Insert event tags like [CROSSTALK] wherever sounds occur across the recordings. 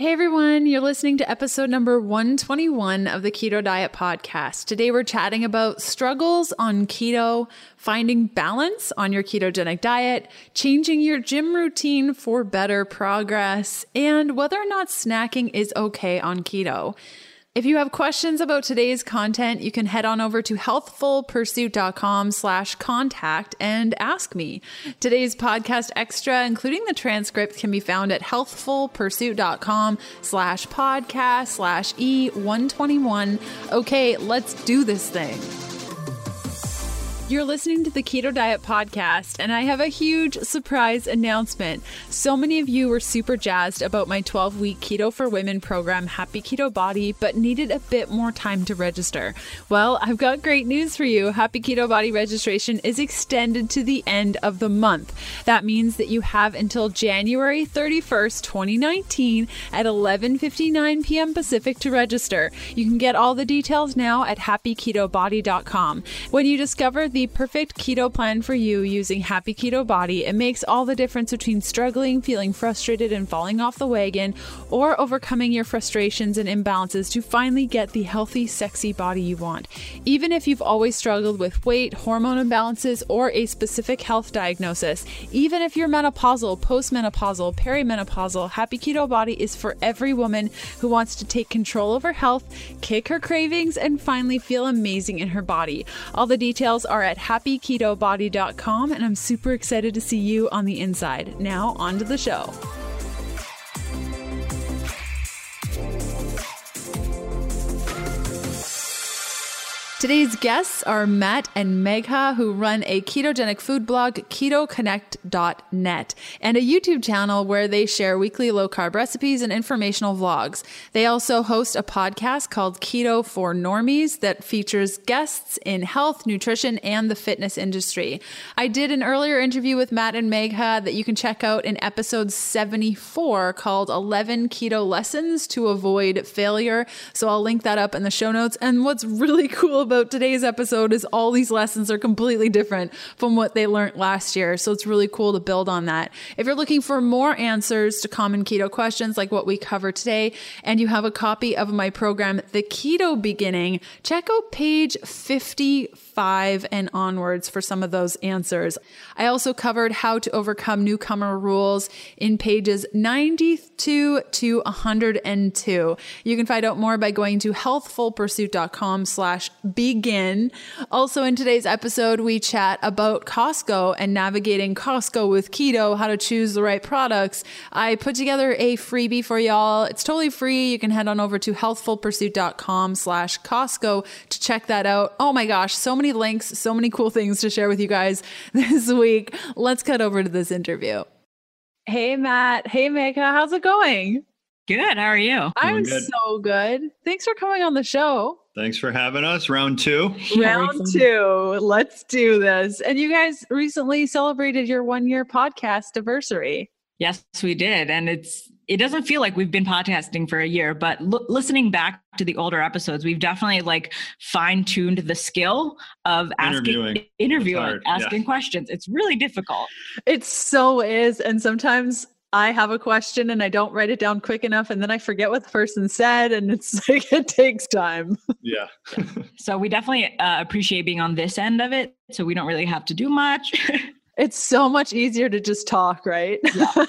Hey everyone, you're listening to episode number 121 of the Keto Diet Podcast. Today we're chatting about struggles on keto, finding balance on your ketogenic diet, changing your gym routine for better progress, and whether or not snacking is okay on keto. If you have questions about today's content, you can head on over to healthfulpursuit.com slash contact and ask me. Today's podcast extra, including the transcript, can be found at healthfulpursuit.com slash podcast slash E121. Okay, let's do this thing. You're listening to the Keto Diet Podcast, and I have a huge surprise announcement. So many of you were super jazzed about my 12 week Keto for Women program, Happy Keto Body, but needed a bit more time to register. Well, I've got great news for you. Happy Keto Body registration is extended to the end of the month. That means that you have until January 31st, 2019 at 11:59 p.m. Pacific to register. You can get all the details now at happyketobody.com. When you discover the the perfect keto plan for you using Happy Keto Body. It makes all the difference between struggling, feeling frustrated, and falling off the wagon, or overcoming your frustrations and imbalances to finally get the healthy, sexy body you want. Even if you've always struggled with weight, hormone imbalances, or a specific health diagnosis, even if you're menopausal, postmenopausal, perimenopausal, Happy Keto Body is for every woman who wants to take control of her health, kick her cravings, and finally feel amazing in her body. All the details are at happyketobody.com, and I'm super excited to see you on the inside. Now, on to the show. Today's guests are Matt and Megha, who run a ketogenic food blog, ketoconnect.net, and a YouTube channel where they share weekly low carb recipes and informational vlogs. They also host a podcast called Keto for Normies that features guests in health, nutrition, and the fitness industry. I did an earlier interview with Matt and Megha that you can check out in episode 74 called 11 Keto Lessons to Avoid Failure. So I'll link that up in the show notes. And what's really [LAUGHS] cool about today's episode is all these lessons are completely different from what they learned last year. So it's really cool to build on that. If you're looking for more answers to common keto questions like what we cover today, and you have a copy of my program, The Keto Beginning, check out page 55 and onwards for some of those answers. I also covered how to overcome newcomer rules in pages 92 to 102. You can find out more by going to healthfulpursuit.com slash begin. Also, in today's episode, we chat about Costco and navigating Costco with keto, how to choose the right products. I put together a freebie for y'all. It's totally free. You can head on over to healthfulpursuit.com slash Costco to check that out. Oh my gosh, so many links, so many cool things to share with you guys [LAUGHS] this week. Let's cut over to this interview. Hey, Matt. Hey, Megha. How's it going? Good. How are you? I'm good. so good. Thanks for coming on the show. Thanks for having us. Round two. Round two. Let's do this. And you guys recently celebrated your one year podcast anniversary. Yes, we did. And it's, it doesn't feel like we've been podcasting for a year, but l- listening back to the older episodes, we've definitely like fine tuned the skill of asking, interviewing, interviewing asking yeah. questions. It's really difficult. It so is. And sometimes I have a question and I don't write it down quick enough and then I forget what the person said and it's [LAUGHS] like it takes time. Yeah. [LAUGHS] so we definitely uh, appreciate being on this end of it so we don't really have to do much. [LAUGHS] it's so much easier to just talk, right? Yeah.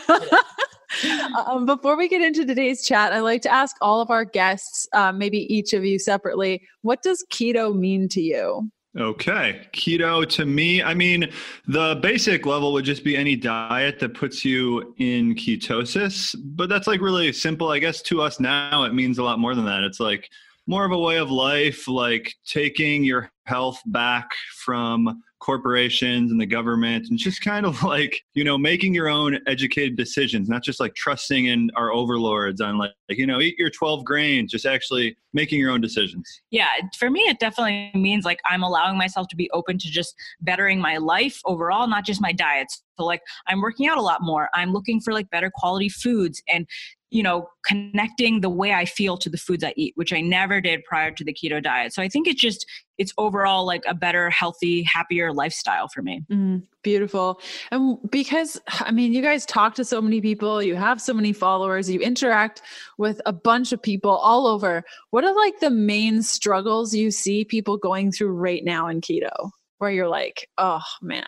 um, before we get into today's chat, I'd like to ask all of our guests, um, maybe each of you separately, what does keto mean to you? Okay. Keto to me, I mean, the basic level would just be any diet that puts you in ketosis, but that's like really simple. I guess to us now, it means a lot more than that. It's like more of a way of life, like taking your health back from corporations and the government and just kind of [LAUGHS] like you know making your own educated decisions not just like trusting in our overlords on like, like you know eat your 12 grains just actually making your own decisions. Yeah for me it definitely means like i'm allowing myself to be open to just bettering my life overall not just my diets so like i'm working out a lot more. I'm looking for like better quality foods and you know, connecting the way I feel to the foods I eat, which I never did prior to the keto diet. So I think it's just, it's overall like a better, healthy, happier lifestyle for me. Mm, beautiful. And because, I mean, you guys talk to so many people, you have so many followers, you interact with a bunch of people all over. What are like the main struggles you see people going through right now in keto where you're like, oh man,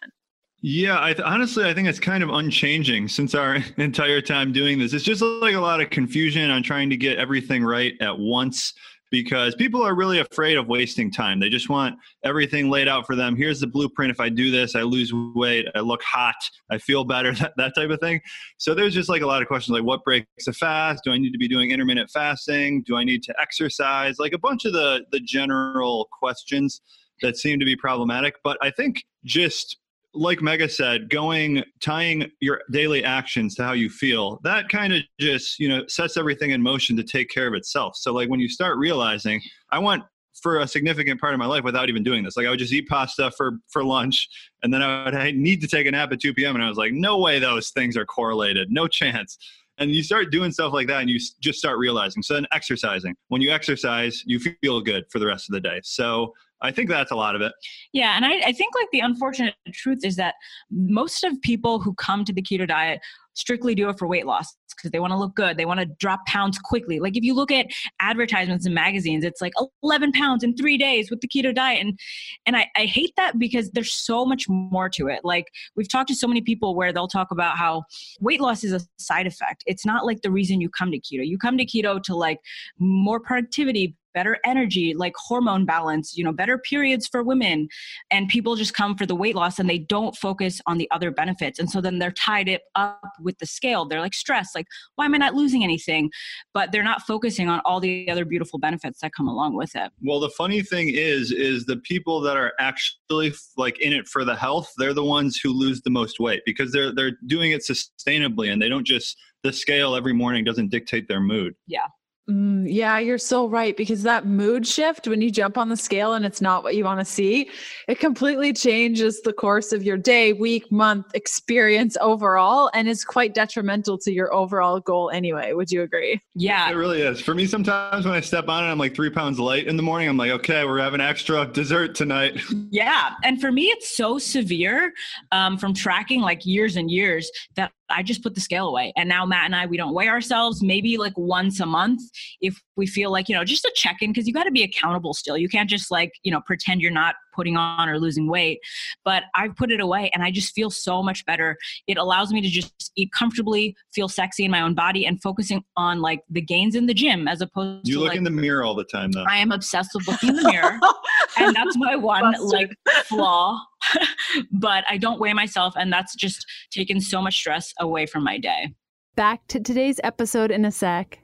yeah, I th- honestly, I think it's kind of unchanging since our [LAUGHS] entire time doing this. It's just like a lot of confusion on trying to get everything right at once because people are really afraid of wasting time. They just want everything laid out for them. Here's the blueprint. If I do this, I lose weight, I look hot, I feel better, [LAUGHS] that, that type of thing. So there's just like a lot of questions like what breaks a fast? Do I need to be doing intermittent fasting? Do I need to exercise? Like a bunch of the the general questions that seem to be problematic. But I think just like Megha said, going tying your daily actions to how you feel, that kind of just, you know, sets everything in motion to take care of itself. So like when you start realizing, I want for a significant part of my life without even doing this. Like I would just eat pasta for for lunch and then I would I need to take a nap at 2 p.m. and I was like, no way those things are correlated. No chance. And you start doing stuff like that and you just start realizing. So then exercising. When you exercise, you feel good for the rest of the day. So I think that's a lot of it. Yeah. And I, I think like the unfortunate truth is that most of people who come to the keto diet strictly do it for weight loss because they want to look good. They want to drop pounds quickly. Like if you look at advertisements in magazines, it's like 11 pounds in three days with the keto diet. And, and I, I hate that because there's so much more to it. Like we've talked to so many people where they'll talk about how weight loss is a side effect. It's not like the reason you come to keto. You come to keto to like more productivity, better energy, like hormone balance, you know, better periods for women. And people just come for the weight loss and they don't focus on the other benefits. And so then they're tied it up with the scale. They're like stressed, like, why am I not losing anything? But they're not focusing on all the other beautiful benefits that come along with it. Well, the funny thing is, is the people that are actually like in it for the health, they're the ones who lose the most weight because they're they're doing it sustainably and they don't just the scale every morning doesn't dictate their mood. Yeah. Mm, yeah, you're so right because that mood shift when you jump on the scale and it's not what you want to see, it completely changes the course of your day, week, month experience overall and is quite detrimental to your overall goal anyway. Would you agree? Yeah. It really is. For me, sometimes when I step on it, I'm like three pounds light in the morning. I'm like, okay, we're having extra dessert tonight. [LAUGHS] Yeah. And for me, it's so severe um, from tracking like years and years that I just put the scale away. And now Matt and I, we don't weigh ourselves maybe like once a month if we feel like, you know, just a check in because you got to be accountable still. You can't just like, you know, pretend you're not putting on or losing weight. But I've put it away and I just feel so much better. It allows me to just eat comfortably, feel sexy in my own body, and focusing on like the gains in the gym as opposed you to. You look like, in the mirror all the time, though. I am obsessed with looking in the mirror. [LAUGHS] and that's my one Busted. like flaw. [LAUGHS] but I don't weigh myself, and that's just taken so much stress away from my day. Back to today's episode in a sec.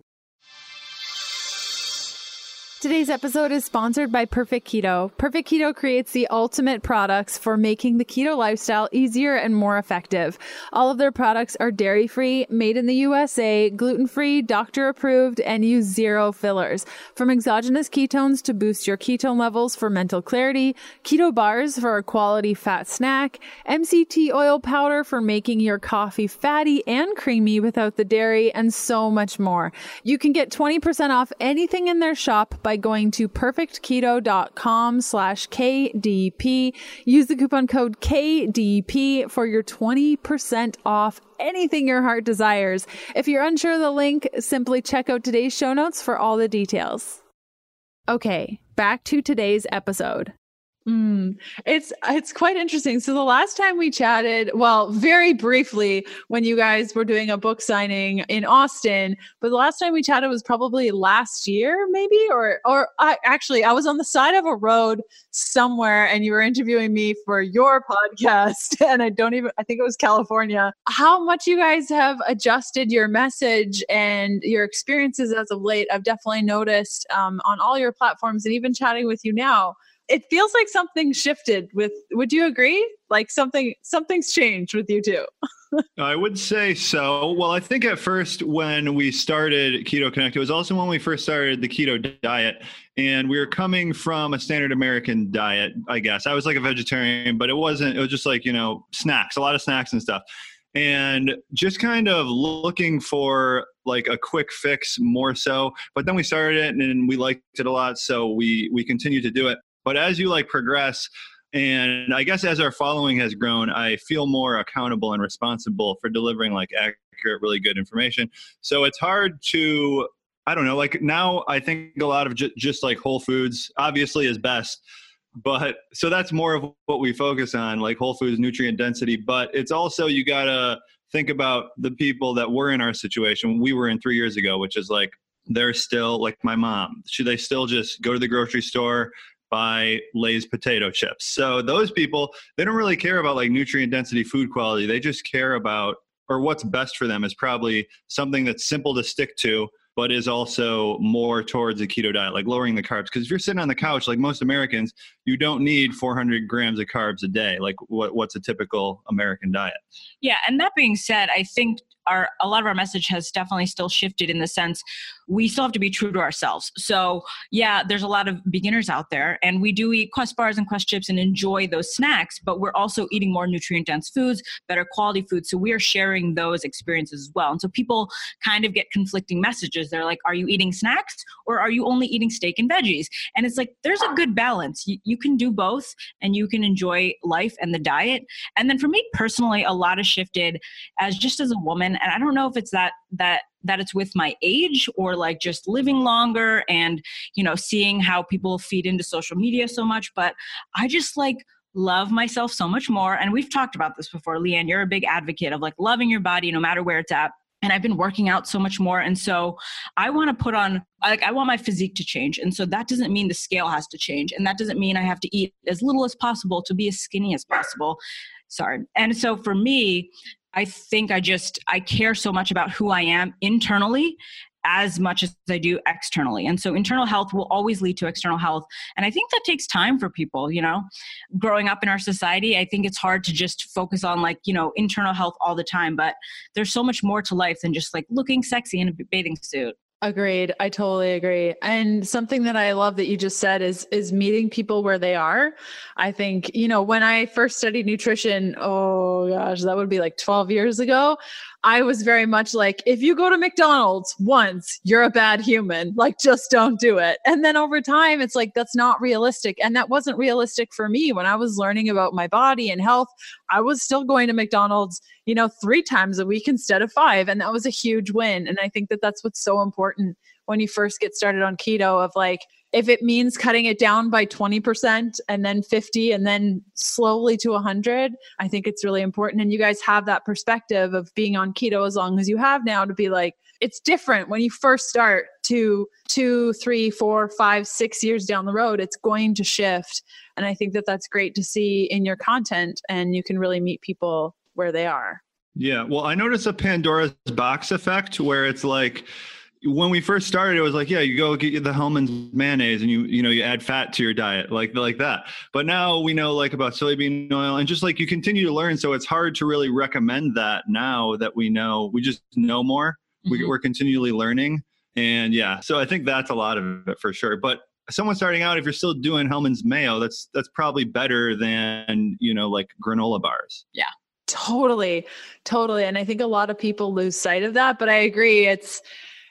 Today's episode is sponsored by Perfect Keto. Perfect Keto creates the ultimate products for making the keto lifestyle easier and more effective. All of their products are dairy free, made in the USA, gluten free, doctor approved, and use zero fillers. From exogenous ketones to boost your ketone levels for mental clarity, keto bars for a quality fat snack, MCT oil powder for making your coffee fatty and creamy without the dairy, and so much more. You can get 20% off anything in their shop by going to perfectketo.com slash KDP. Use the coupon code KDP for your 20% off anything your heart desires. If you're unsure of the link, simply check out today's show notes for all the details. Okay, back to today's episode. Mm, it's it's quite interesting. So the last time we chatted, well, very briefly when you guys were doing a book signing in Austin, but the last time we chatted was probably last year, maybe, or or I actually I was on the side of a road somewhere, and you were interviewing me for your podcast, [LAUGHS] and I don't even I think it was California. How much you guys have adjusted your message and your experiences as of late? I've definitely noticed um, on all your platforms, and even chatting with you now it feels like something shifted with would you agree like something something's changed with you too [LAUGHS] i would say so well i think at first when we started keto connect it was also when we first started the keto diet and we were coming from a standard american diet i guess i was like a vegetarian but it wasn't it was just like you know snacks a lot of snacks and stuff and just kind of looking for like a quick fix more so. But then we started it and we liked it a lot, so we we continue to do it. But as you like progress, and I guess as our following has grown, I feel more accountable and responsible for delivering like accurate, really good information. So it's hard to I don't know. Like now, I think a lot of ju- just like Whole Foods obviously is best, but so that's more of what we focus on, like Whole Foods nutrient density. But it's also you gotta think about the people that were in our situation we were in three years ago, which is like they're still like my mom. Should they still just go to the grocery store? Buy Lay's potato chips. So those people, they don't really care about like nutrient density food quality. They just care about or what's best for them is probably something that's simple to stick to but is also more towards a keto diet, like lowering the carbs. Because if you're sitting on the couch, like most Americans, you don't need 400 grams of carbs a day. Like what, what's a typical American diet? Yeah, and that being said, I think our a lot of our message has definitely still shifted in the sense we still have to be true to ourselves. So yeah, there's a lot of beginners out there, and we do eat Quest bars and Quest chips and enjoy those snacks, but we're also eating more nutrient dense foods, better quality foods. So we are sharing those experiences as well. And so people kind of get conflicting messages. They're like, "Are you eating snacks or are you only eating steak and veggies?" And it's like there's a good balance. You, you can do both, and you can enjoy life and the diet. And then for me personally, a lot has shifted as just as a woman and i don't know if it's that that that it's with my age or like just living longer and you know seeing how people feed into social media so much but i just like love myself so much more and we've talked about this before leanne you're a big advocate of like loving your body no matter where it's at and I've been working out so much more. And so I want to put on, like, I want my physique to change. And so that doesn't mean the scale has to change. And that doesn't mean I have to eat as little as possible to be as skinny as possible. Sorry. And so for me, I think I just I care so much about who I am internally as much as I do externally. And so internal health will always lead to external health. And I think that takes time for people, you know. Growing up in our society, I think it's hard to just focus on like, you know, internal health all the time, but there's so much more to life than just like looking sexy in a bathing suit. Agreed. I totally agree. And something that I love that you just said is is meeting people where they are. I think, you know, when I first studied nutrition, oh gosh, that would be like 12 years ago. I was very much like, if you go to McDonald's once, you're a bad human. Like, just don't do it. And then over time, it's like, that's not realistic. And that wasn't realistic for me when I was learning about my body and health. I was still going to McDonald's, you know, three times a week instead of five. And that was a huge win. And I think that that's what's so important when you first get started on keto of like, if it means cutting it down by 20% and then 50 and then slowly to 100 i think it's really important. And you guys have that perspective of being on keto as long as you have now to be like it's different when you first start to two three four five six years down the road it's going to shift. And i think that that's great to see in your content and you can really meet people where they are. Yeah. Well i notice a pandora's box effect where it's like when we first started, it was like, yeah, you go get the Hellmann's mayonnaise and you, you know, you add fat to your diet, like, like that. But now we know like about soybean oil and just like you continue to learn. So it's hard to really recommend that now that we know, we just know more. Mm-hmm. We, we're continually learning. And yeah, so I think that's a lot of it for sure. But someone starting out, if you're still doing Hellmann's mayo, that's, that's probably better than, you know, like granola bars. Yeah. Totally. Totally. And I think a lot of people lose sight of that, but I agree. It's,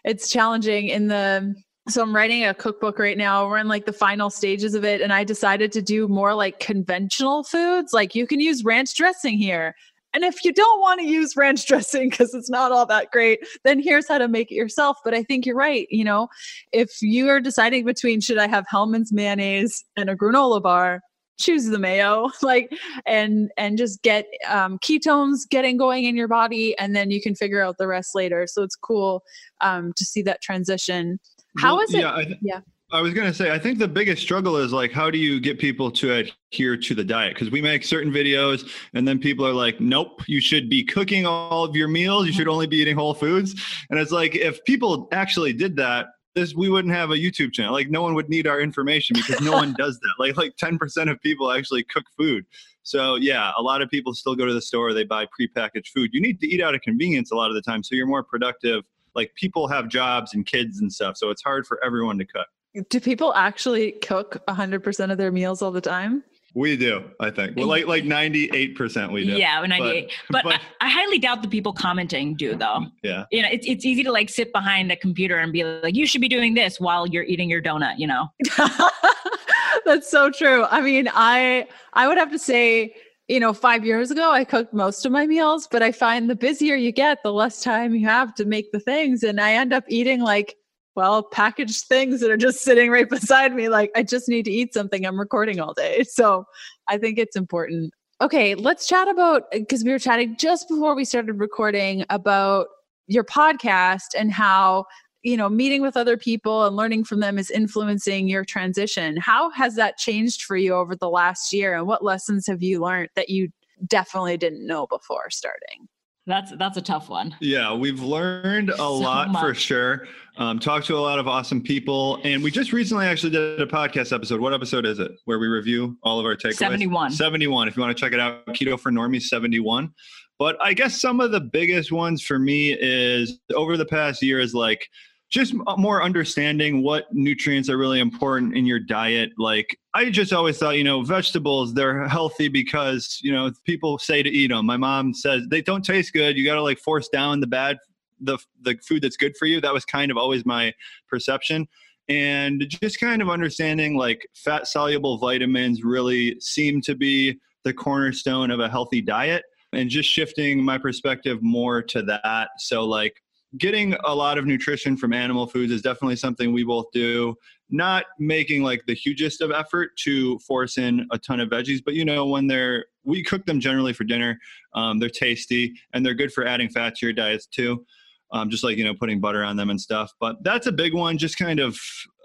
it's challenging in the so I'm writing a cookbook right now. We're in like the final stages of it. And I decided to do more like conventional foods. Like you can use ranch dressing here. And if you don't want to use ranch [LAUGHS] dressing because it's not all that great, then here's how to make it yourself. But I think you're right. You know, if you are deciding between should I have Hellmann's mayonnaise and a granola bar, choose the mayo [LAUGHS] like and and just get um, ketones getting going in your body and then you can figure out the rest later so it's cool um, to see that transition How is it yeah I th- yeah I was going to say, I think the biggest struggle is like, how do you get people to adhere to the diet? Because we make certain videos and then people are like, nope, you should be cooking all of your meals. You should only be eating whole foods. And it's like, if people actually did that, this we wouldn't have a YouTube channel. Like no one would need our information because no one [LAUGHS] does that. Like like 10% of people actually cook food. So yeah, a lot of people still go to the store, they buy prepackaged food. You need to eat out of convenience a lot of the time so you're more productive. Like people have jobs and kids and stuff, so it's hard for everyone to cook. Do people actually cook 100% of their meals all the time? We do, I think. Well, like like 98% we do. Yeah, 98. But, but, but I, I, highly doubt the people commenting do though. Mm, yeah. You know, it's it's easy to like sit behind a computer and be like, you should be doing this while you're eating your donut, you know. [LAUGHS] That's so true. I mean, I I would have to say, you know, 5 years ago I cooked most of my meals, but I find the busier you get, the less time you have to make the things and I end up eating like well, packaged things that are just sitting right beside me. Like, I just need to eat something. I'm recording all day. So I think it's important. Okay, let's chat about because we were chatting just before we started recording about your podcast and how you know meeting with other people and learning from them is influencing your transition how has that changed for you over the last year and what lessons have you learned that you definitely didn't know before starting that's that's a tough one. Yeah, we've learned a [LAUGHS] so lot much. for sure. Um, talked to a lot of awesome people, and we just recently actually did a podcast episode. What episode is it? Where we review all of our takeaways. Seventy-one. Seventy-one. If you want to check it out, Keto for Normies seventy-one. But I guess some of the biggest ones for me is over the past year is like just uh, more understanding what nutrients are really important in your diet. Like I just always thought, you know, vegetables they're healthy because you know people say to eat them. My mom says they don't taste good. You got to like force down the bad, the the food that's good for you. That was kind of always my perception. And just kind of understanding like fat soluble vitamins really seem to be the cornerstone of a healthy diet and just shifting my perspective more to that. So like getting a lot of nutrition from animal foods is definitely something we both do. Not making like the hugest of effort to force in a ton of veggies but you know when they're we cook them generally for dinner um, they're tasty and they're good for adding fat to your diets too um, just like you know putting butter on them and stuff. But that's a big one just kind of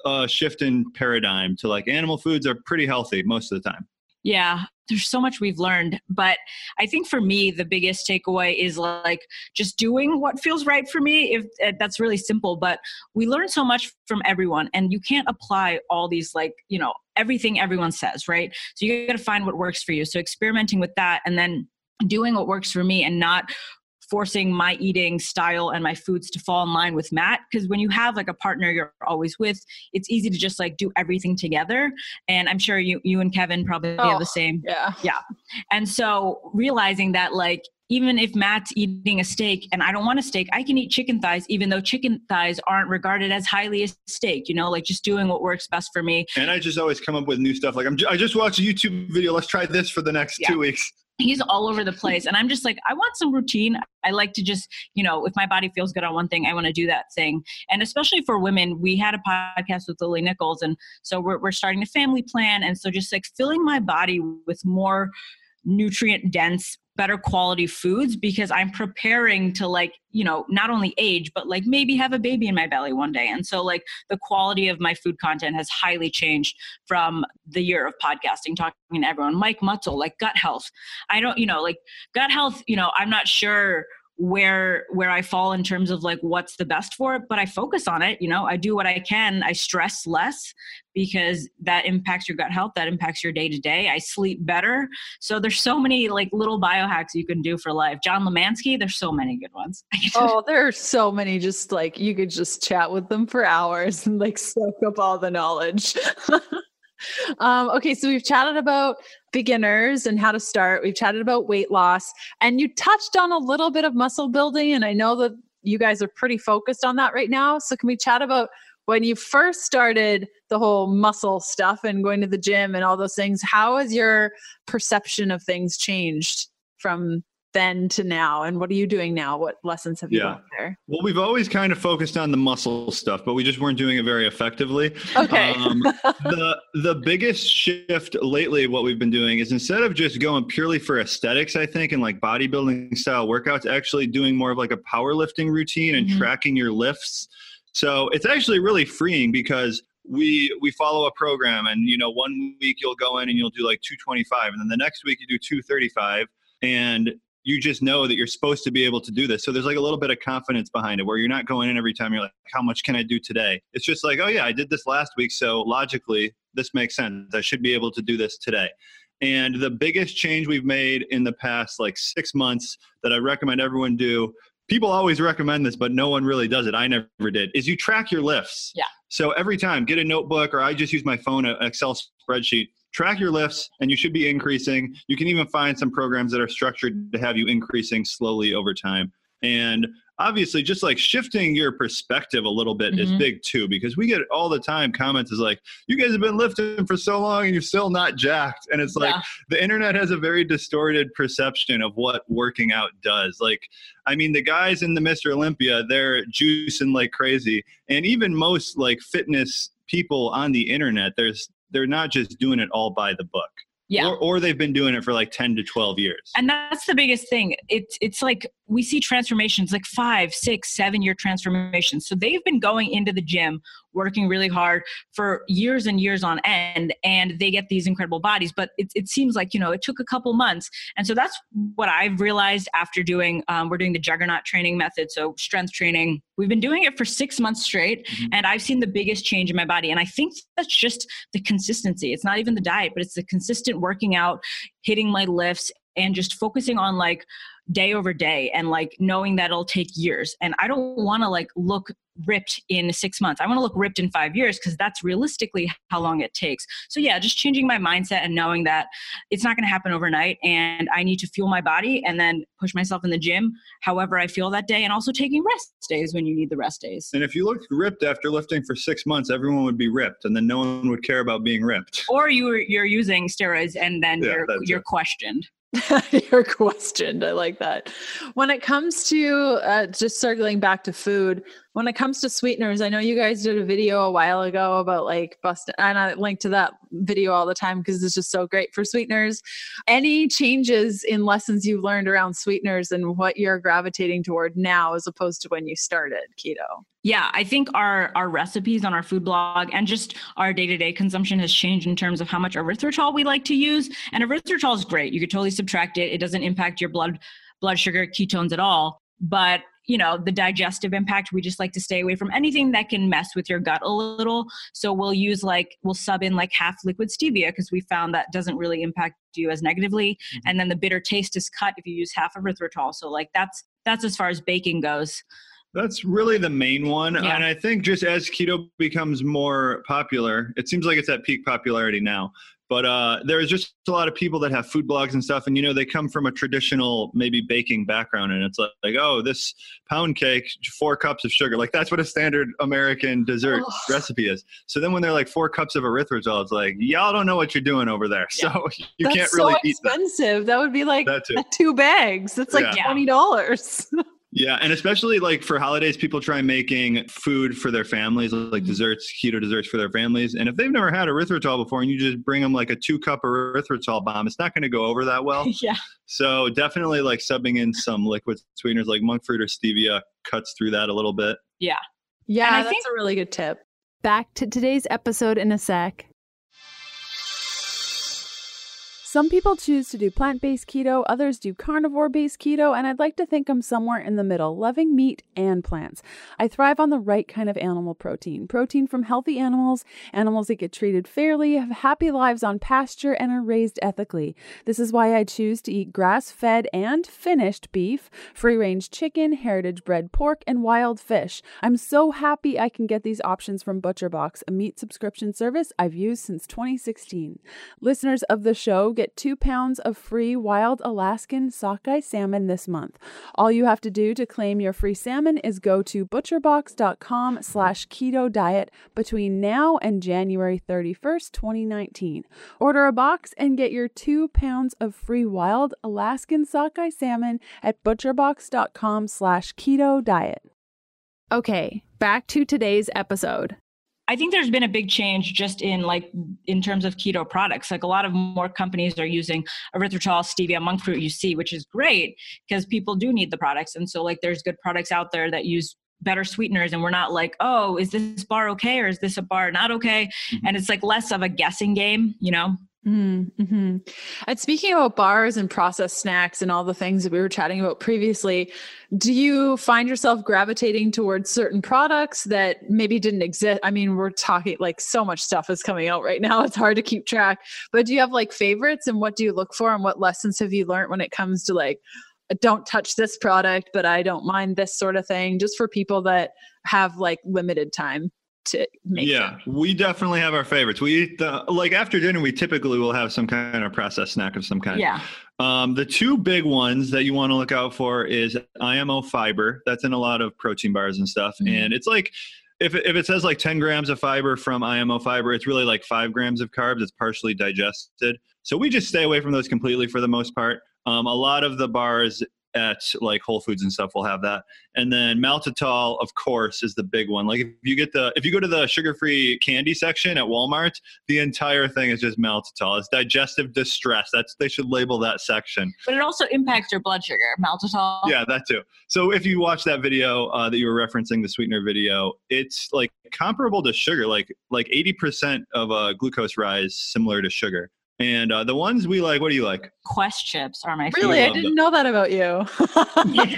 a shift in paradigm to like animal foods are pretty healthy most of the time yeah, there's so much we've learned. But I think for me, the biggest takeaway is like just doing what feels right for me. If uh, that's really simple, but we learn so much from everyone, and you can't apply all these like, you know, everything everyone says, right? So you got to find what works for you. So experimenting with that and then doing what works for me and not forcing my eating style and my foods to fall in line with Matt. Because when you have like a partner you're always with, it's easy to just like do everything together. And I'm sure you you and Kevin probably oh, have the same. Yeah. Yeah. And so realizing that like even if Matt's eating a steak and I don't want a steak, I can eat chicken thighs, even though chicken thighs aren't regarded as highly as steak, you know, like just doing what works best for me. And I just always come up with new stuff. Like I'm, I just watched a YouTube video. Let's try this for the next yeah. two weeks he's all over the place. And i'm just like i want some routine. I like to just you know if my body feels good on one thing i want to do that thing. And especially for women we had a podcast with lily nichols and so we're, we're starting a family plan. And so just like filling my body with more nutrient dense better quality foods because I'm preparing to like, you know, not only age, but like maybe have a baby in my belly one day. And so like the quality of my food content has highly changed from the year of podcasting, talking to everyone. Mike Mutzel, like gut health. I don't, you know, like gut health, you know, I'm not sure where where I fall in terms of like what's the best for it, but I focus on it. You know, I do what I can. I stress less because that impacts your gut health. That impacts your day to day. I sleep better. So there's so many like little biohacks you can do for life. John Lemansky, there's so many good ones. [LAUGHS] oh, there are so many. Just like you could just chat with them for hours and like soak up all the knowledge. [LAUGHS] um, okay, so we've chatted about beginners and how to start. We've chatted about weight loss, and you touched on a little bit of muscle building. And I know that you guys are pretty focused on that right now. So, can we chat about when you first started the whole muscle stuff and going to the gym and all those things? How has your perception of things changed from then to now and what are you doing now? What lessons have you yeah. learned there? Well we've always kind of focused on the muscle stuff but we just weren't doing it very effectively. Okay. Um, [LAUGHS] the the biggest shift lately what we've been doing is instead of just going purely for aesthetics i think and like bodybuilding style workouts actually doing more of like a powerlifting routine and mm-hmm. tracking your lifts. So it's actually really freeing because we we follow a program and you know one week you'll go in and you'll do like 225 and then the next week you do 235 and you just know that you're supposed to be able to do this. So there's like a little bit of confidence behind it where you're not going in every time you're like, how much can I do today? It's just like, oh yeah, I did this last week. So logically, this makes sense. I should be able to do this today. And the biggest change we've made in the past like six months that I recommend everyone do, people always recommend this, but no one really does it. I never did, is you track your lifts. Yeah. So every time, get a notebook or I just use my phone, an Excel spreadsheet track your lifts and you should be increasing. You can even find some programs that are structured to have you increasing slowly over time. And obviously just like shifting your perspective a little bit mm-hmm. is big too because we get all the time comments is like you guys have been lifting for so long and you're still not jacked and it's like yeah. the internet has a very distorted perception of what working out does like i mean the guys in the mr olympia they're juicing like crazy and even most like fitness people on the internet there's they're not just doing it all by the book yeah. Or, or they've been doing it for like 10 to 12 years. And that's the biggest thing. It's it's like we see transformations like five, six, seven year transformations. So they've been going into the gym, working really hard for years and years on end, and they get these incredible bodies. But it, it seems like, you know, it took a couple months. And so that's what I've realized after doing, um, we're doing the juggernaut training method. So strength training. We've been doing it for six months straight, mm-hmm. and I've seen the biggest change in my body. And I think that's just the consistency. It's not even the diet, but it's the consistent working out, hitting my lifts, and just focusing on like day over day and like knowing that it'll take years. And I don't want to like look ripped in six months. I want to look ripped in five years because that's realistically how long it takes. So, yeah, just changing my mindset and knowing that it's not going to happen overnight and I need to fuel my body and then push myself in the gym however I feel that day and also taking rest days when you need the rest days. And if you looked ripped after lifting for six months, everyone would be ripped and then no one would care about being ripped. Or you were, you're using steroids and then yeah, you're, you're questioned. [LAUGHS] You're questioned. I like that. When it comes to uh, just circling back to food, when it comes to sweeteners, I know you guys did a video a while ago about like busting, and I link to that video all the time because it's just so great for sweeteners. Any changes in lessons you've learned around sweeteners and what you're gravitating toward now as opposed to when you started keto? Yeah, I think our our recipes on our food blog and just our day-to-day consumption has changed in terms of how much erythritol we like to use. And erythritol is great. You could totally subtract it. It doesn't impact your blood blood sugar ketones at all. But you know the digestive impact we just like to stay away from anything that can mess with your gut a little so we'll use like we'll sub in like half liquid stevia because we found that doesn't really impact you as negatively mm-hmm. and then the bitter taste is cut if you use half erythritol so like that's that's as far as baking goes that's really the main one. Yeah. And I think just as keto becomes more popular, it seems like it's at peak popularity now. But uh, there's just a lot of people that have food blogs and stuff, and you know they come from a traditional maybe baking background, and it's like, like oh, this pound cake, four cups of sugar, like that's what a standard American dessert oh. recipe is. So then when they're like four cups of erythritol, it's like y'all don't know what you're doing over there, yeah. so [LAUGHS] you that's can't really so eat expensive. That. that would be like two bags. That's like yeah. twenty dollars. [LAUGHS] Yeah, and especially like for holidays, people try making food for their families, like mm-hmm. desserts, keto desserts for their families. And if they've never had erythritol before, and you just bring them like a two cup erythritol bomb, it's not going to go over that well. [LAUGHS] yeah. So definitely like subbing in some liquid sweeteners like monk fruit or stevia cuts through that a little bit. Yeah. Yeah, and that's think- a really good tip. Back to today's episode in a sec. Some people choose to do plant based keto, others do carnivore based keto, and I'd like to think I'm somewhere in the middle, loving meat and plants. I thrive on the right kind of animal protein protein from healthy animals, animals that get treated fairly, have happy lives on pasture, and are raised ethically. This is why I choose to eat grass fed and finished beef, free range chicken, heritage bred pork, and wild fish. I'm so happy I can get these options from ButcherBox, a meat subscription service I've used since 2016. Listeners of the show get get two pounds of free wild Alaskan sockeye salmon this month. All you have to do to claim your free salmon is go to butcherbox.com slash keto diet between now and January 31st, 2019. Order a box and get your two pounds of free wild Alaskan sockeye salmon at butcherbox.com slash keto diet. Okay, back to today's episode. I think there's been a big change just in like in terms of keto products. Like a lot of more companies are using erythritol, stevia, monk fruit UC, which is great because people do need the products. And so like there's good products out there that use better sweeteners and we're not like, oh, is this bar okay or is this a bar not okay? Mm-hmm. And it's like less of a guessing game, you know? Mm-hmm. And speaking about bars and processed snacks and all the things that we were chatting about previously, do you find yourself gravitating towards certain products that maybe didn't exist? I mean, we're talking like so much stuff is coming out right now. [LAUGHS] It's hard to keep track. But do you have like favorites and what do you look for and what lessons have you learned when it comes to like, don't touch this product, but I don't mind this sort of thing, just for people that have like limited time? To make yeah them. we definitely have our favorites we eat the like after dinner we typically will have some kind of processed snack of some kind yeah um, the two big ones that you want to look out for is imo fiber that's in a lot of protein bars and stuff mm-hmm. and it's like if it, if it says like 10 grams of fiber from IMO fiber, it's really like five grams of carbs. It's partially digested. So we just stay away from those completely for the most part. Um, a lot of the bars at like Whole Foods and stuff will have that. And then maltitol, of course, is the big one. Like if you get the if you go to the sugar-free candy section at Walmart, the entire thing is just maltitol. It's digestive distress. That's they should label that section. But it also impacts your blood sugar, maltitol. Yeah, that too. So if you watch that video uh, that you were referencing, the sweetener video, it's like comparable to sugar. Like like 80% of a uh, glucose rise similar to sugar. And uh, the ones we like, what do you like? Quest chips are my favorite. Really? I didn't know that about you. [LAUGHS] [LAUGHS]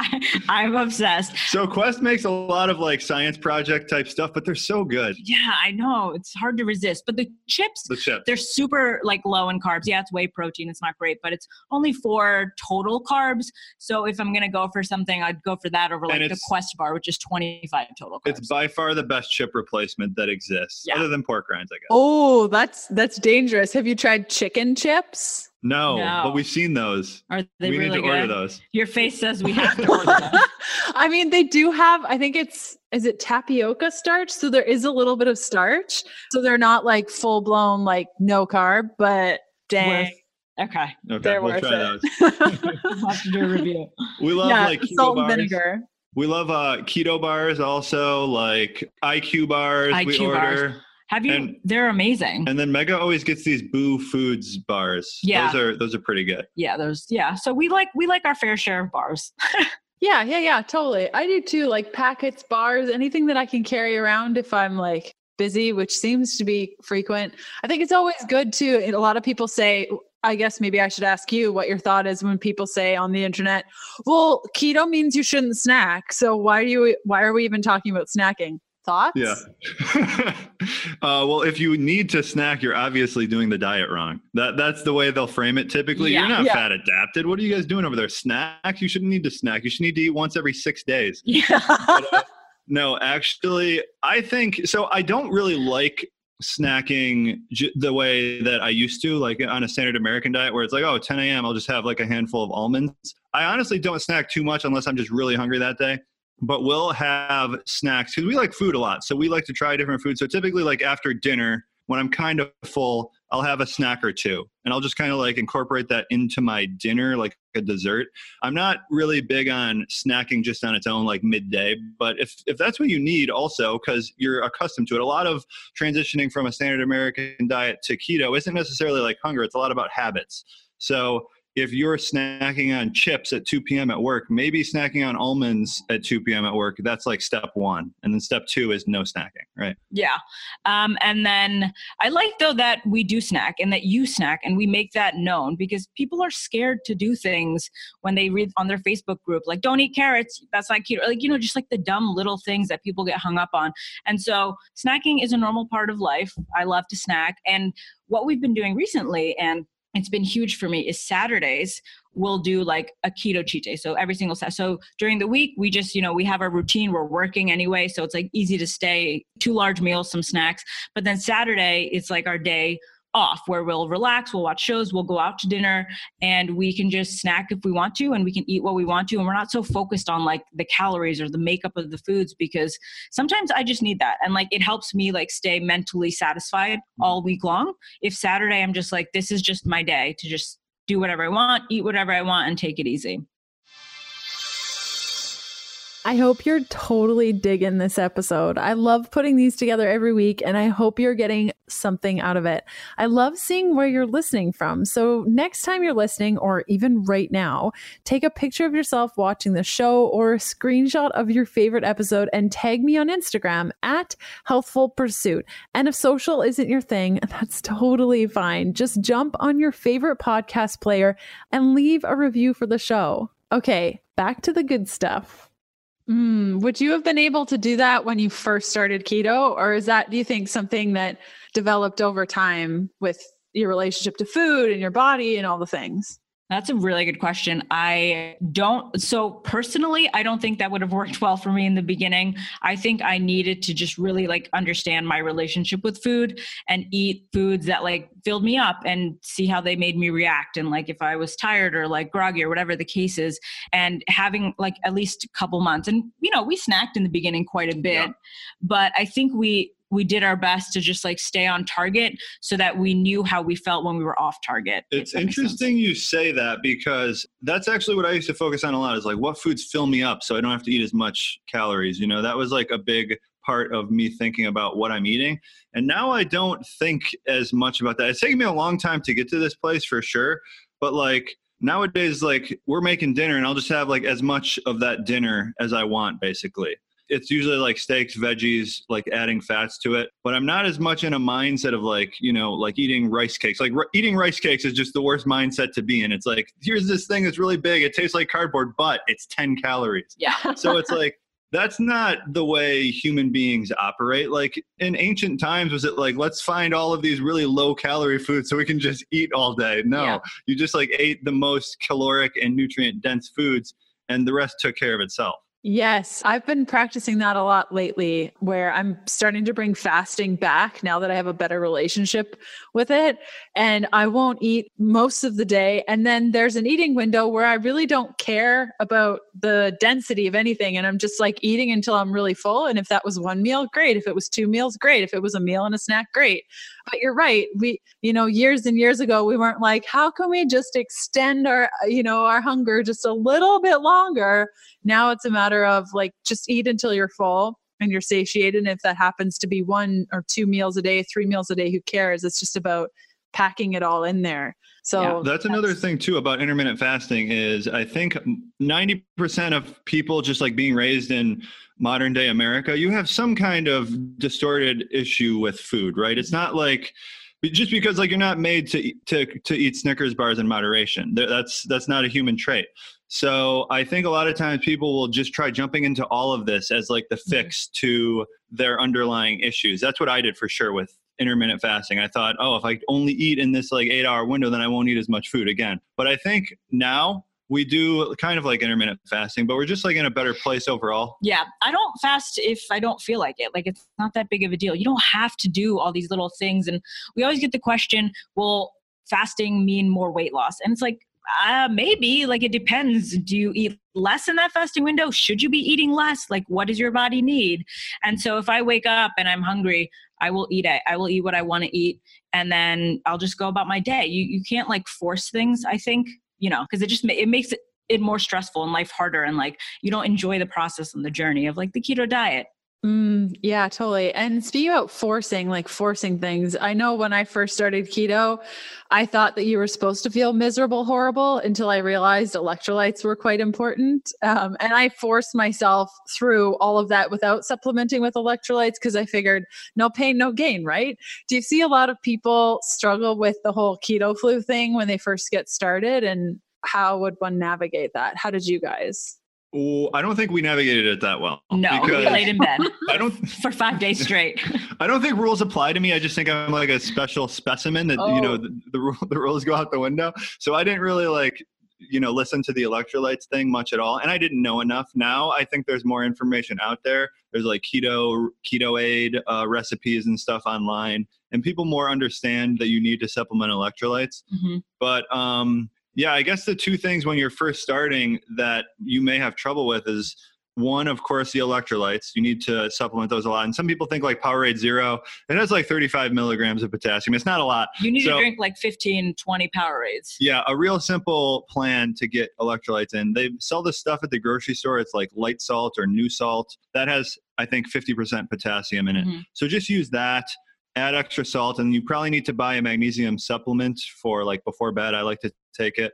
[LAUGHS] I, am obsessed. So Quest makes a lot of like science project type stuff, but they're so good. Yeah, I know. It's hard to resist. But the chips, the chips, they're super like low in carbs. Yeah, it's whey protein. It's not great, but it's only four total carbs. So if I'm gonna go for something, I'd go for that over like the Quest bar, which is 25 total carbs. It's by far the best chip replacement that exists, yeah. other than pork rinds, I guess. Oh, that's that's dangerous. Have you tried chicken chips? No, no, but we've seen those. Are they we really need to good? order those. Your face says we have to order them. [LAUGHS] I mean, they do have. I think it's is it tapioca starch, so there is a little bit of starch. So they're not like full blown like no carb, but dang. Worth. Okay. Okay. They're we'll worth try it. those. [LAUGHS] we'll have to do a review. We love yeah, like salt bars. and vinegar. We love uh, keto bars also, like IQ bars. IQ we bars. order. Have you? And, they're amazing. And then Megha always gets these Bhu Foods bars. Yeah, those are those are pretty good. Yeah, those. Yeah, so we like we like our fair share of bars. [LAUGHS] yeah, yeah, yeah, totally. I do too. Like packets, bars, anything that I can carry around if I'm like busy, which seems to be frequent. I think it's always good too. A lot of people say, I guess maybe I should ask you what your thought is when people say on the internet, "Well, keto means you shouldn't snack." So why do you why are we even talking about snacking? Thoughts? Yeah. [LAUGHS] uh, well, if you need to snack, you're obviously doing the diet wrong. That that's the way they'll frame it. Typically, yeah. you're not yeah. fat adapted. What are you guys doing over there? Snack? You shouldn't need to snack. You should need to eat once every six days. [LAUGHS] Yeah. but, uh, no, actually, I think so. I don't really like snacking j- the way that I used to, like on a standard American diet, where it's like, oh, 10 a.m., I'll just have like a handful of almonds. I honestly don't snack too much unless I'm just really hungry that day but we'll have snacks because we like food a lot. So we like to try different foods. So typically, like after dinner, when I'm kind of full, I'll have a snack or two and I'll just kind of like incorporate that into my dinner, like a dessert. I'm not really big on snacking just on its own, like midday, but if, if that's what you need also, because you're accustomed to it, a lot of transitioning from a standard American diet to keto isn't necessarily like hunger, it's a lot about habits. So if you're snacking on chips at 2 p.m. at work, maybe snacking on almonds at 2 p.m. at work, that's like step one. And then step two is no snacking, right? Yeah. Um, and then I like though that we do snack and that you snack and we make that known because people are scared to do things when they read on their Facebook group, like don't eat carrots, that's not cute. Or like, you know, just like the dumb little things that people get hung up on. And so snacking is a normal part of life. I love to snack. And what we've been doing recently, and it's been huge for me is Saturdays we'll do like a keto cheat day. So every single Saturday. So during the week, we just, you know, we have our routine. We're working anyway. So it's like easy to stay two large meals, some snacks. But then Saturday, it's like our day off where we'll relax, we'll watch shows, we'll go out to dinner, and we can just snack if we want to, and we can eat what we want to. And we're not so focused on like the calories or the makeup of the foods because sometimes I just need that. And like it helps me like stay mentally satisfied all week long. If Saturday I'm just like, this is just my day to just do whatever I want, eat whatever I want, and take it easy. I hope you're totally digging this episode. I love putting these together every week and I hope you're getting something out of it. I love seeing where you're listening from. So, next time you're listening, or even right now, take a picture of yourself watching the show or a screenshot of your favorite episode and tag me on Instagram at Healthful Pursuit. And if social isn't your thing, [LAUGHS] that's totally fine. Just jump on your favorite podcast player and leave a review for the show. Okay, back to the good stuff. Mm, would you have been able to do that when you first started keto? Or is that, do you think, something that developed over time with your relationship to food and your body and all the things? That's a really good question. I don't, so personally, I don't think that would have worked [LAUGHS] well for me in the beginning. I think I needed to just really like understand my relationship with food and eat foods that like filled me up and see how they made me react. And like if I was tired or like groggy or whatever the case is, and having like at least a couple months. And, you know, we snacked in the beginning quite a bit, yeah. but I think we, we did our best to just like stay on target so that we knew how we felt when we were off target. It's interesting you say that because that's actually what I used to focus on a lot is like what foods fill me up so I don't have to eat as much calories. You know, that was like a big part of me thinking about what I'm eating. And now I don't think as much about that. It's taken me a long time to get to this place for sure. But like nowadays, like we're making dinner and I'll just have like as much of that dinner as I want basically it's usually like steaks, veggies, like adding fats to it. But I'm not as much in a mindset of like, you know, like eating rice cakes. Like r- eating rice cakes is just the worst mindset to be in. It's like, here's this thing that's really big. It tastes like cardboard, but it's 10 calories. Yeah. so it's like, that's not the way human beings operate. Like in ancient times, was it like, let's find all of these really low calorie foods so we can just eat all day? No, yeah. you just like ate the most caloric and nutrient dense foods and the rest took care of itself. Yes, I've been practicing that a lot lately where I'm starting to bring fasting back now that I have a better relationship with it. And I won't eat most of the day. And then there's an eating window where I really don't care about the density of anything. And I'm just like eating until I'm really full. And if that was one meal, great. If it was two meals, great. If it was a meal and a snack, great. But you're right. We, you know, years and years ago, we weren't like, how can we just extend our, you know, our hunger just a little bit longer? Now it's a matter of like just eat until you're full and you're satiated. And if that happens to be one or two meals a day, three meals a day, who cares? It's just about packing it all in there. So yeah, that's, that's another thing too about intermittent fasting is I think 90% of people just like being raised in modern day America, you have some kind of distorted issue with food, right? It's not like just because like you're not made to to to eat Snickers bars in moderation. That's that's not a human trait. So I think a lot of times people will just try jumping into all of this as like the mm-hmm. fix to their underlying issues. That's what I did for sure with intermittent fasting. I thought, oh, if I only eat in this like eight hour window, then I won't eat as much food again. But I think now we do kind of like intermittent fasting, but we're just like in a better place overall. Yeah. I don't fast if I don't feel like it. Like it's not that big of a deal. You don't have to do all these little things. And we always get the question, will fasting mean more weight loss? And it's like, uh, maybe like it depends do you eat less in that fasting window should you be eating less like what does your body need and so if i wake up and i'm hungry i will eat it i will eat what i want to eat and then i'll just go about my day you you can't like force things i think you know because it just it makes it it more stressful and life harder and like you don't enjoy the process and the journey of like the keto diet Mm, yeah, totally. And speaking about forcing, like forcing things, I know when I first started keto, I thought that you were supposed to feel miserable, horrible until I realized electrolytes were quite important. Um, and I forced myself through all of that without supplementing with electrolytes because I figured no pain, no gain, right? Do you see a lot of people struggle with the whole keto flu thing when they first get started? And how would one navigate that? How did you guys? Well, I don't think we navigated it that well. No, we laid in bed. [LAUGHS] I don't [LAUGHS] for five days straight. [LAUGHS] I don't think rules apply to me. I just think I'm like a special specimen that oh. you know oh. the, the the rules go out the window. So I didn't really like you know listen to the electrolytes thing much at all, and I didn't know enough. Now I think there's more information out there. There's like keto ketoade uh, recipes and stuff online, and people more understand that you need to supplement electrolytes. Mm-hmm. But um yeah, I guess the two things when you're first starting that you may have trouble with is one, of course, the electrolytes. You need to supplement those a lot. And some people think like Powerade Zero, it has like 35 milligrams of potassium. It's not a lot. You need so, to drink like 15, 20 Powerades. Yeah, a real simple plan to get electrolytes in. They sell this stuff at the grocery store. It's like light salt or new salt. That has, I think, 50% potassium in it. Mm-hmm. So just use that add extra salt and you probably need to buy a magnesium supplement for like before bed. I like to take it.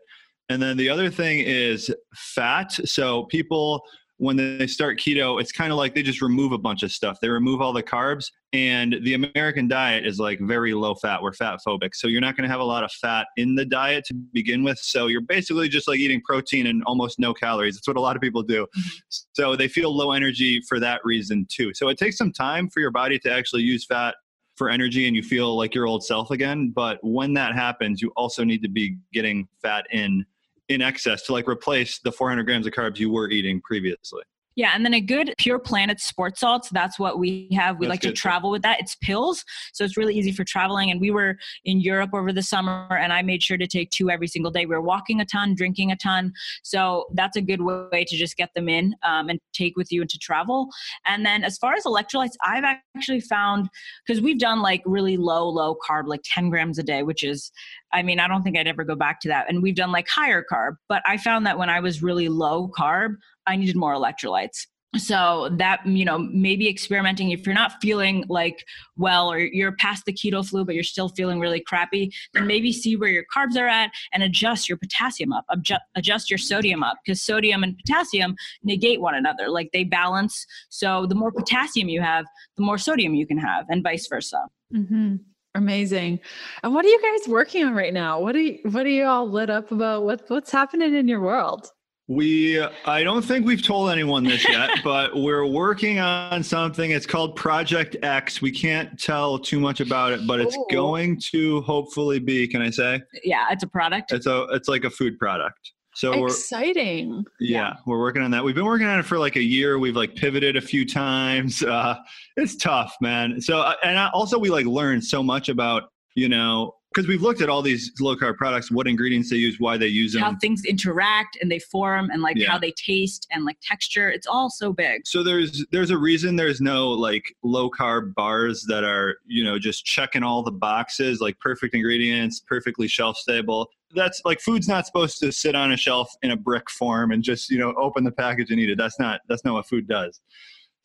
And then the other thing is fat. So people when they start keto it's kind of like they just remove a bunch of stuff. They remove all the carbs and the american diet is like very low fat. We're fat phobic so you're not going to have a lot of fat in the diet to begin with. So you're basically just like eating protein and almost no calories. That's what a lot of people do. Mm-hmm. so they feel low energy for that reason too. So it takes some time for your body to actually use fat for energy and you feel like your old self again. But when that happens, you also need to be getting fat in in excess to like replace the 400 grams of carbs you were eating previously. Yeah, and then a good Pure Planet sport salts. That's what we have. We that's like to travel too. with that. It's pills, so it's really easy for traveling. And we were in Europe over the summer, and I made sure to take two every single day. We were walking a ton, drinking a ton, so that's a good way to just get them in um, and take with you into travel. And then as far as electrolytes, I've actually found because we've done like really low, low carb, like 10 grams a day, which is I mean, I don't think I'd ever go back to that. And we've done like higher carb, but I found that when I was really low carb, I needed more electrolytes. So that, you know, maybe experimenting if you're not feeling like well or you're past the keto flu, but you're still feeling really crappy, then maybe see where your carbs are at and adjust your potassium up, adjust your sodium up because sodium and potassium negate one another. Like they balance. So the more potassium you have, the more sodium you can have, and vice versa. Mm-hmm. Amazing. And what are you guys working on right now? What are you, what are you all lit up about? What what's happening in your world? We I don't think we've told anyone this yet, [LAUGHS] but we're working on something. It's called Project X. We can't tell too much about it, but it's Ooh. going to hopefully be, can I say? Yeah, it's a product. It's a it's like a food product. So exciting. Yeah, yeah, we're working on that. We've been working on it for like a year. We've like pivoted a few times. Uh, it's tough, man. So uh, and also we like learned so much about you know because we've looked at all these low carb products, what ingredients they use, why they use them, how things interact and they form, and like yeah. how they taste and like texture. It's all so big. So there's there's a reason there's no like low carb bars that are you know just checking all the boxes, like perfect ingredients, perfectly shelf stable. That's like food's not supposed to sit on a shelf in a brick form and just you know open the package and eat it. That's not that's not what food does.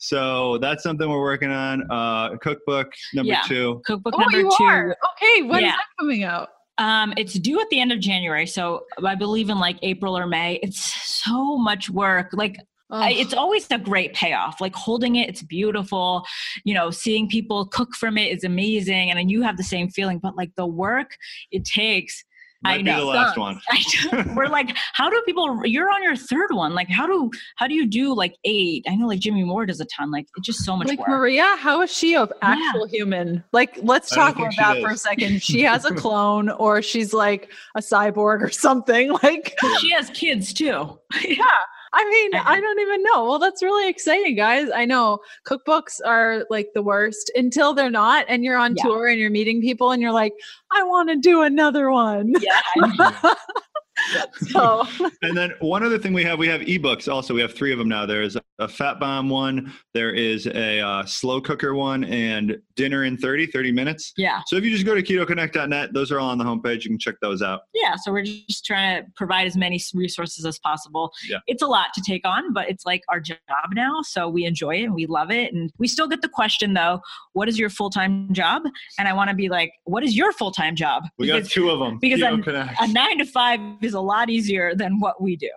So that's something we're working on. Uh, cookbook number yeah. two. Cookbook oh, number two. Are. Okay, when yeah. is that coming out? Um, it's due at the end of January, so I believe in like April or May. It's so much work. Like I, it's always a great payoff. Like holding it, it's beautiful. You know, seeing people cook from it is amazing, and then you have the same feeling. But like the work it takes might I know. the last one. [LAUGHS] We're like, how do people? You're on your third one. Like, how do how do you do like eight? I know like Jimmy Moore does a ton. Like, it's just so much. Like work. Maria, how is she of actual yeah. human? Like, let's talk about that is. for a second. She [LAUGHS] has a clone, or she's like a cyborg or something. [LAUGHS] Like, she has kids too. yeah. I mean, I don't even know. Well, that's really exciting, guys. I know cookbooks are like the worst until they're not, and you're on yeah. tour and you're meeting people, and you're like, I want to do another one. Yeah. [LAUGHS] [LAUGHS] so [LAUGHS] and then one other thing we have we have ebooks also. We have three of them now. There's a fat bomb one. There is a uh, slow cooker one and dinner in 30 30 minutes. Yeah. So if you just go to ketoconnect.net those are all on the homepage. You can check those out. Yeah so we're just trying to provide as many resources as possible. Yeah. it's a lot to take on but it's like our job now so we enjoy it and we love it. And we still get the question though what is your full-time job? And i want to be like what is your full-time job? We because, got two of them because a, a nine to five is a lot easier than what we do.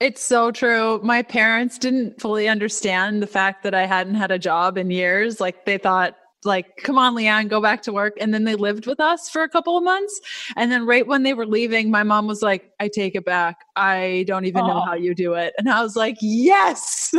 It's so true. My parents didn't fully understand the fact that I hadn't had a job in years. Like they thought like, come on, Leanne, go back to work. And then they lived with us for a couple of months. And then right when they were leaving, my mom was like, I take it back. I don't even oh. know how you do it. And I was like, yes,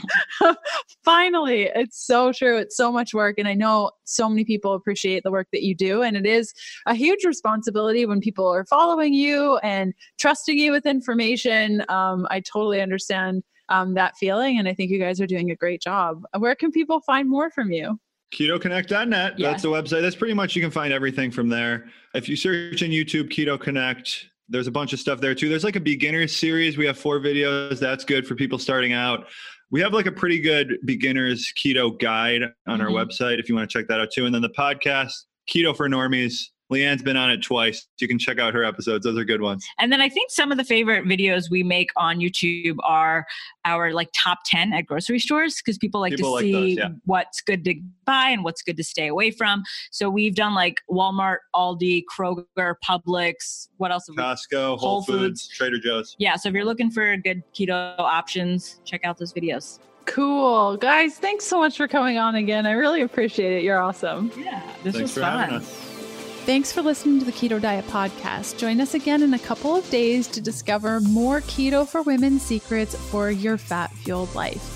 [LAUGHS] finally. It's so true. It's so much work. And I know so many people appreciate the work that you do. And it is a huge responsibility when people are following you and trusting you with information. Um, I totally understand um, that feeling. And I think you guys are doing a great job. Where can people find more from you? KetoConnect.net. Yeah. That's the website. That's pretty much you can find everything from there. If you search in YouTube Keto Connect, there's a bunch of stuff there too. There's like a beginner series. We have four videos. That's good for people starting out. We have like a pretty good beginners keto guide on mm-hmm. our website if you want to check that out too. And then the podcast, Keto for Normies, Leanne's been on it twice. You can check out her episodes. Those are good ones. And then I think some of the favorite videos we make on YouTube are our like top 10 at grocery stores because people like people to like see those, yeah. what's good to buy and what's good to stay away from. So we've done like Walmart, Aldi, Kroger, Publix, what else? Costco, Whole, Foods, Foods, Trader Joe's. Yeah. So if you're looking for good keto options, check out those videos. Cool. Guys, thanks so much for coming on again. I really appreciate it. You're awesome. Yeah, this thanks was fun. Thanks for listening to the Keto Diet Podcast. Join us again in a couple of days to discover more keto for women secrets for your fat fueled life.